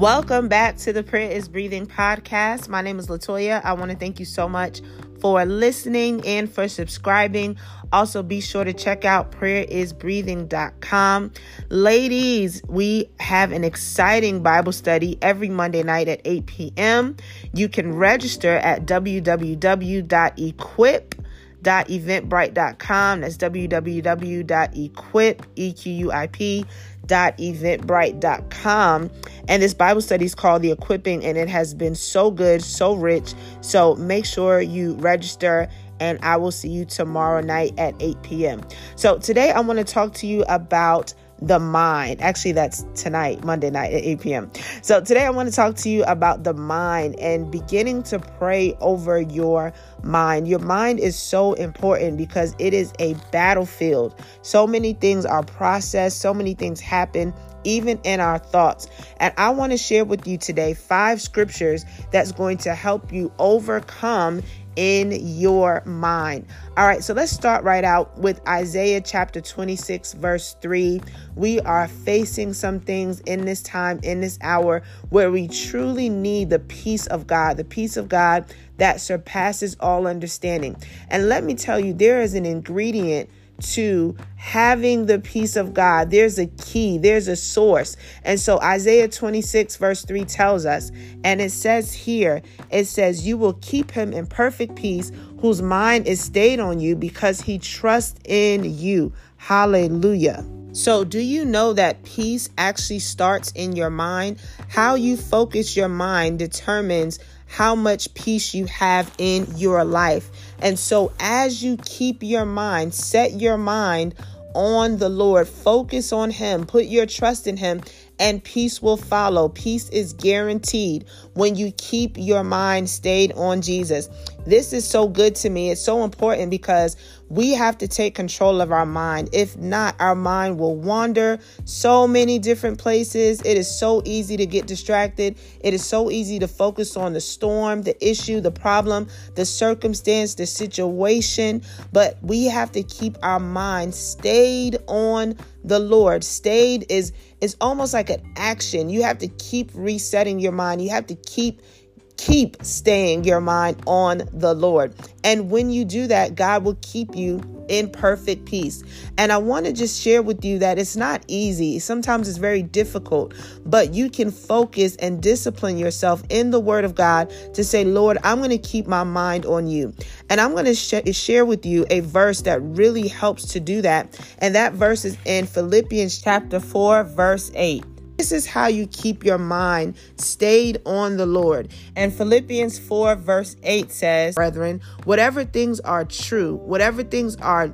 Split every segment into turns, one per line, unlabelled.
Welcome back to the Prayer is Breathing podcast. My name is Latoya. I want to thank you so much for listening and for subscribing. Also, be sure to check out prayerisbreathing.com. Ladies, we have an exciting Bible study every Monday night at 8 p.m. You can register at www.equip eventbrite.com. That's www.equip, E-Q-U-I-P, eventbrite.com and this bible study is called the equipping and it has been so good so rich. So make sure you register and i will see you tomorrow night at 8 p.m so today i want to talk to you about the mind. Actually, that's tonight, Monday night at 8 p.m. So, today I want to talk to you about the mind and beginning to pray over your mind. Your mind is so important because it is a battlefield. So many things are processed, so many things happen even in our thoughts. And I want to share with you today five scriptures that's going to help you overcome in your mind. All right, so let's start right out with Isaiah chapter 26, verse 3. We are facing some things in this time, in this hour, where we truly need the peace of God, the peace of God that surpasses all understanding. And let me tell you, there is an ingredient to having the peace of God. There's a key, there's a source. And so Isaiah 26, verse 3 tells us, and it says here, it says, You will keep him in perfect peace, whose mind is stayed on you because he trusts in you. Hallelujah. So, do you know that peace actually starts in your mind? How you focus your mind determines how much peace you have in your life. And so, as you keep your mind, set your mind on the Lord, focus on Him, put your trust in Him, and peace will follow. Peace is guaranteed when you keep your mind stayed on Jesus. This is so good to me. It's so important because we have to take control of our mind. If not, our mind will wander so many different places. It is so easy to get distracted. It is so easy to focus on the storm, the issue, the problem, the circumstance, the situation. But we have to keep our mind stayed on the Lord. Stayed is is almost like an action. You have to keep resetting your mind. You have to keep keep staying your mind on the Lord. And when you do that, God will keep you in perfect peace. And I want to just share with you that it's not easy. Sometimes it's very difficult, but you can focus and discipline yourself in the Word of God to say, Lord, I'm going to keep my mind on you. And I'm going to sh- share with you a verse that really helps to do that. And that verse is in Philippians chapter 4, verse 8. This is how you keep your mind stayed on the Lord. And Philippians 4, verse 8 says, Brethren, whatever things are true, whatever things are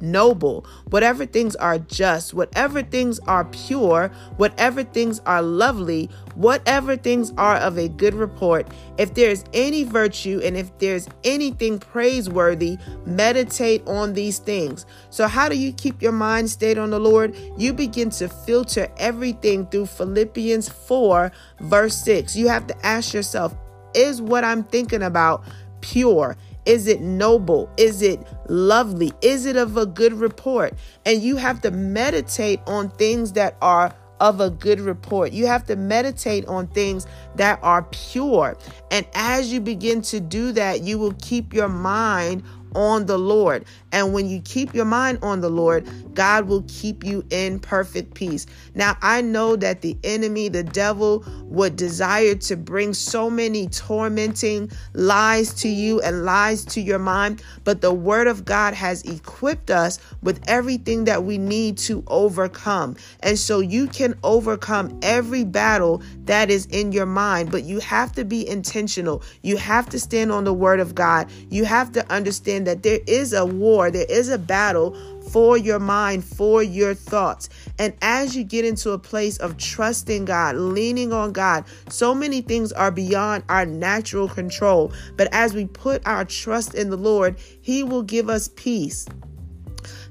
noble, whatever things are just, whatever things are pure, whatever things are lovely, whatever things are of a good report, if there's any virtue and if there's anything praiseworthy, meditate on these things. So, how do you keep your mind stayed on the Lord? You begin to filter everything through Philippians 4, verse 6. You have to ask yourself, is what I'm thinking about pure? Is it noble? Is it lovely? Is it of a good report? And you have to meditate on things that are of a good report. You have to meditate on things that are pure. And as you begin to do that, you will keep your mind on the Lord. And when you keep your mind on the Lord, God will keep you in perfect peace. Now, I know that the enemy, the devil, would desire to bring so many tormenting lies to you and lies to your mind, but the word of God has equipped us with everything that we need to overcome. And so you can overcome every battle that is in your mind, but you have to be intentional. You have to stand on the word of God. You have to understand that there is a war, there is a battle for your mind, for your thoughts. And as you get into a place of trusting God, leaning on God, so many things are beyond our natural control. But as we put our trust in the Lord, He will give us peace.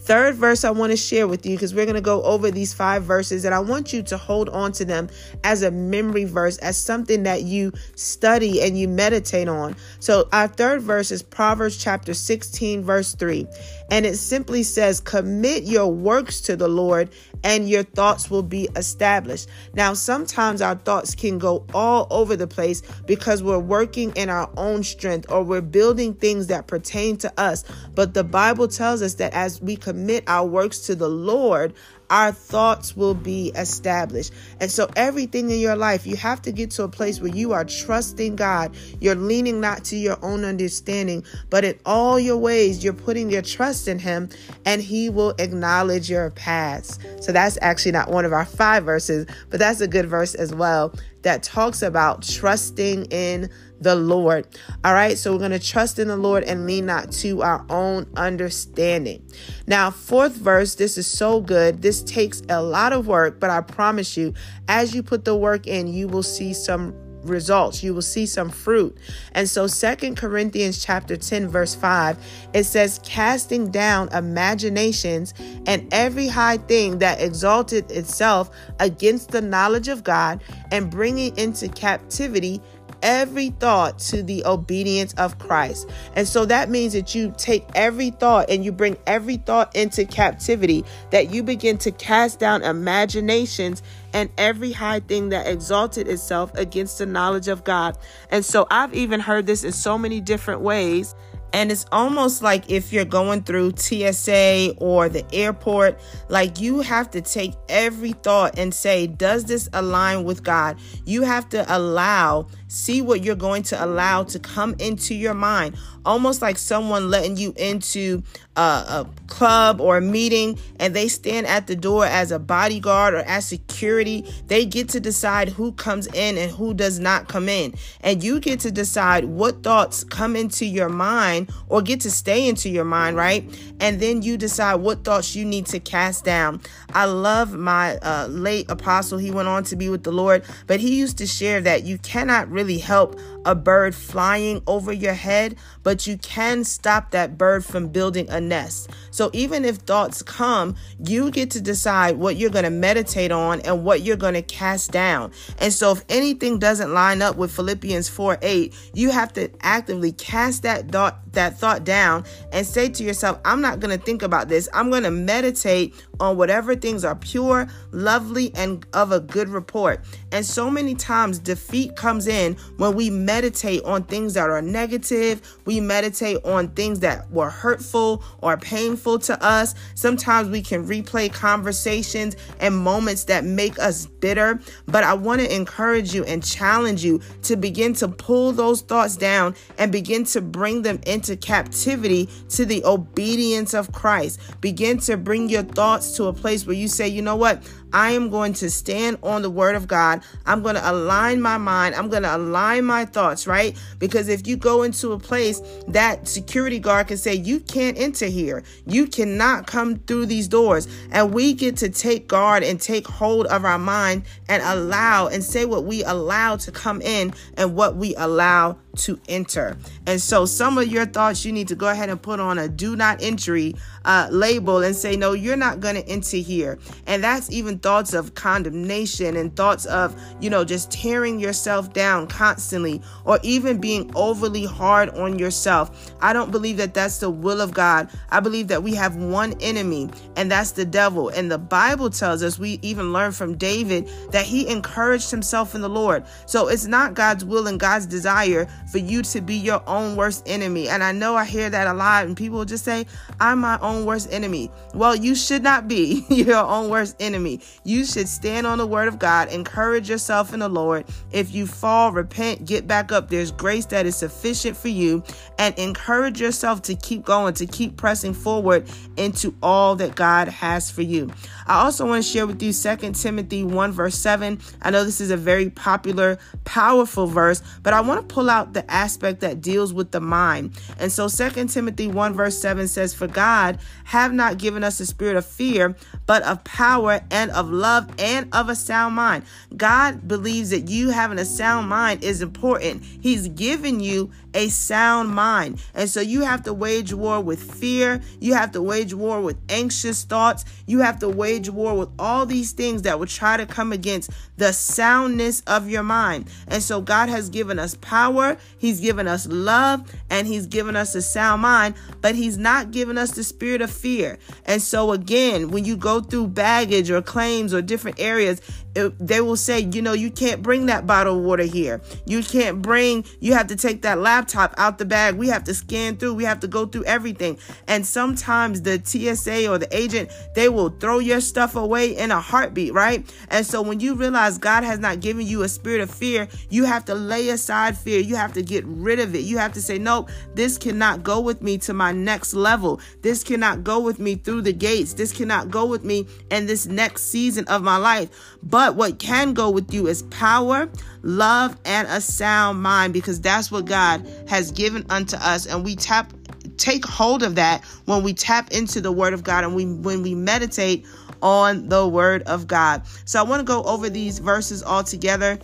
Third verse I want to share with you because we're going to go over these five verses and I want you to hold on to them as a memory verse, as something that you study and you meditate on. So, our third verse is Proverbs chapter 16, verse 3. And it simply says, Commit your works to the Lord and your thoughts will be established. Now, sometimes our thoughts can go all over the place because we're working in our own strength or we're building things that pertain to us. But the Bible tells us that as we commit our works to the Lord, our thoughts will be established. And so, everything in your life, you have to get to a place where you are trusting God. You're leaning not to your own understanding, but in all your ways, you're putting your trust in Him, and He will acknowledge your paths. So, that's actually not one of our five verses, but that's a good verse as well that talks about trusting in the Lord. All right, so we're going to trust in the Lord and lean not to our own understanding. Now, fourth verse, this is so good. This takes a lot of work, but I promise you, as you put the work in, you will see some results you will see some fruit and so second corinthians chapter 10 verse 5 it says casting down imaginations and every high thing that exalted itself against the knowledge of god and bringing into captivity every thought to the obedience of Christ. And so that means that you take every thought and you bring every thought into captivity, that you begin to cast down imaginations and every high thing that exalted itself against the knowledge of God. And so I've even heard this in so many different ways. And it's almost like if you're going through TSA or the airport, like you have to take every thought and say, does this align with God? You have to allow See what you're going to allow to come into your mind, almost like someone letting you into a, a, club or a meeting and they stand at the door as a bodyguard or as security. They get to decide who comes in and who does not come in. And you get to decide what thoughts come into your mind or get to stay into your mind, right? And then you decide what thoughts you need to cast down. I love my uh, late apostle. He went on to be with the Lord, but he used to share that you cannot really really help a bird flying over your head, but you can stop that bird from building a nest. So even if thoughts come, you get to decide what you're going to meditate on and what you're going to cast down. And so if anything doesn't line up with Philippians 4 8, you have to actively cast that thought that thought down and say to yourself, I'm not going to think about this. I'm going to meditate on whatever things are pure, lovely, and of a good report. And so many times defeat comes in when we meditate on things that are negative, we meditate on things that were hurtful or painful to us. Sometimes we can replay conversations and moments that make us bitter. But I want to encourage you and challenge you to begin to pull those thoughts down and begin to bring them into captivity to the obedience of Christ. Begin to bring your thoughts to a place where you say, you know what? I am going to stand on the word of God. I'm going to align my mind. I'm going to align my thoughts, right? Because if you go into a place, that security guard can say, You can't enter here. You cannot come through these doors. And we get to take guard and take hold of our mind and allow and say what we allow to come in and what we allow to enter. And so, some of your thoughts you need to go ahead and put on a do not entry uh, label and say, No, you're not going to enter here. And that's even thoughts of condemnation and thoughts of, you know, just tearing yourself down constantly or even being overly hard on yourself. I don't believe that that's the will of God. I believe that we have one enemy, and that's the devil. And the Bible tells us, we even learn from David that he encouraged himself in the Lord. So it's not God's will and God's desire for you to be your own worst enemy. And I know I hear that a lot, and people just say, I'm my own worst enemy. Well, you should not be your own worst enemy. You should stand on the word of God, encourage yourself in the Lord. If you fall, repent, get back up. There's grace that is sufficient for you, and encourage yourself to keep going, to keep pressing forward into all that God has for you. I also want to share with you 2 Timothy 1, verse 7. I know this is a very popular, powerful verse, but I want to pull out the aspect that deals with the mind. And so 2 Timothy 1, verse 7 says, For God have not given us a spirit of fear, but of power and of love and of a sound mind. God believes that you having a sound mind is important. He's given you a sound mind. And so you have to wage war with fear. You have to wage war with anxious thoughts. You have to wage war with all these things that would try to come against the soundness of your mind. And so God has given us power, He's given us love, and He's given us a sound mind, but He's not given us the spirit of fear. And so, again, when you go through baggage or claims or different areas, it, they will say, you know, you can't bring that bottle of water here. You can't bring, you have to take that laptop out the bag. We have to scan through, we have to go through everything. And sometimes the TSA or the agent, they will throw your stuff away in a heartbeat, right? And so when you realize God has not given you a spirit of fear, you have to lay aside fear. You have to get rid of it. You have to say, nope, this cannot go with me to my next level. This cannot go with me through the gates. This cannot go with me in this next season of my life. But what can go with you is power, love, and a sound mind because that's what God has given unto us. And we tap take hold of that when we tap into the word of God and we when we meditate on the word of God. So I want to go over these verses all together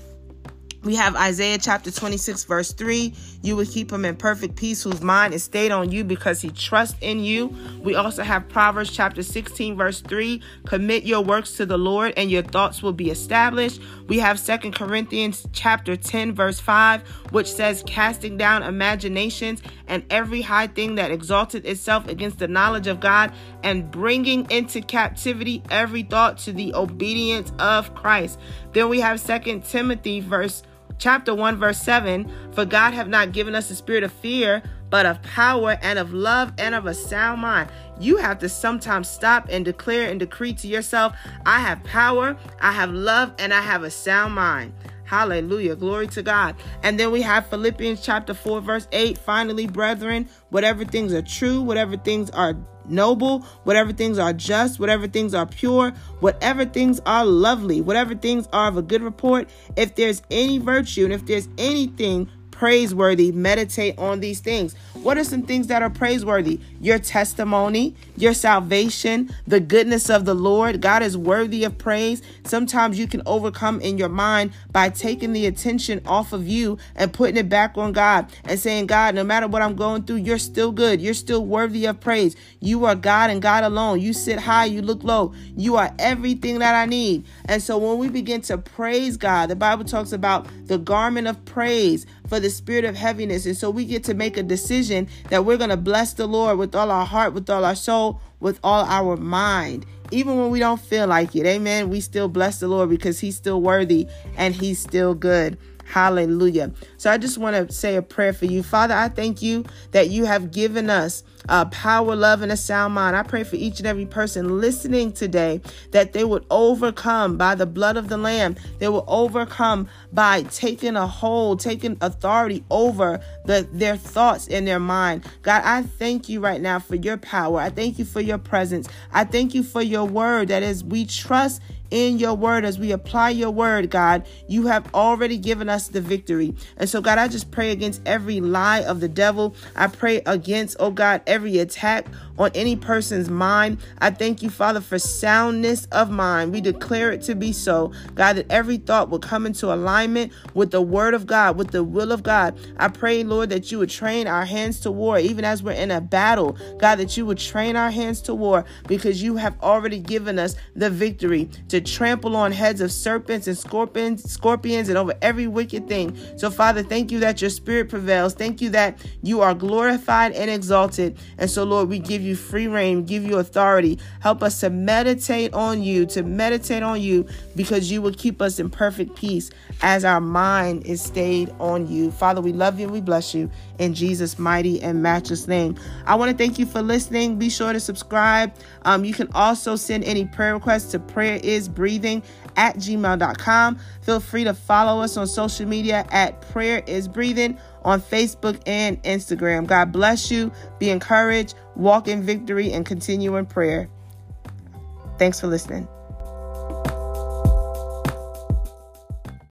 we have Isaiah chapter 26, verse 3. You will keep him in perfect peace, whose mind is stayed on you because he trusts in you. We also have Proverbs chapter 16, verse 3. Commit your works to the Lord, and your thoughts will be established. We have Second Corinthians chapter 10, verse 5, which says, Casting down imaginations and every high thing that exalted itself against the knowledge of God, and bringing into captivity every thought to the obedience of Christ. Then we have Second Timothy verse chapter 1 verse 7 for god have not given us a spirit of fear but of power and of love and of a sound mind you have to sometimes stop and declare and decree to yourself i have power i have love and i have a sound mind Hallelujah. Glory to God. And then we have Philippians chapter 4, verse 8. Finally, brethren, whatever things are true, whatever things are noble, whatever things are just, whatever things are pure, whatever things are lovely, whatever things are of a good report, if there's any virtue and if there's anything praiseworthy, meditate on these things. What are some things that are praiseworthy? Your testimony, your salvation, the goodness of the Lord. God is worthy of praise. Sometimes you can overcome in your mind by taking the attention off of you and putting it back on God and saying, God, no matter what I'm going through, you're still good. You're still worthy of praise. You are God and God alone. You sit high, you look low. You are everything that I need. And so when we begin to praise God, the Bible talks about the garment of praise for the spirit of heaviness. And so we get to make a decision that we're going to bless the Lord with all our heart, with all our soul, with all our mind. Even when we don't feel like it. Amen. We still bless the Lord because he's still worthy and he's still good. Hallelujah. So I just want to say a prayer for you. Father, I thank you that you have given us uh, power, love, and a sound mind. I pray for each and every person listening today that they would overcome by the blood of the Lamb. They will overcome by taking a hold, taking authority over the, their thoughts in their mind. God, I thank you right now for your power. I thank you for your presence. I thank you for your word that is we trust in your word, as we apply your word, God, you have already given us the victory. And so, God, I just pray against every lie of the devil. I pray against, oh God, every attack on any person's mind. I thank you, Father, for soundness of mind. We declare it to be so, God, that every thought will come into alignment with the word of God, with the will of God. I pray, Lord, that you would train our hands to war, even as we're in a battle. God, that you would train our hands to war because you have already given us the victory to trample on heads of serpents and scorpions, scorpions and over every wicked thing. So, Father, thank you that your spirit prevails. Thank you that you are glorified and exalted. And so, Lord, we give you free reign, give you authority. Help us to meditate on you, to meditate on you, because you will keep us in perfect peace as our mind is stayed on you. Father, we love you we bless you in Jesus' mighty and matchless name. I want to thank you for listening. Be sure to subscribe. Um, you can also send any prayer requests to prayer is breathing at gmail.com. Feel free to follow us on social media at prayer is breathing on Facebook and Instagram. God bless you. Be encouraged, walk in victory, and continue in prayer. Thanks for listening.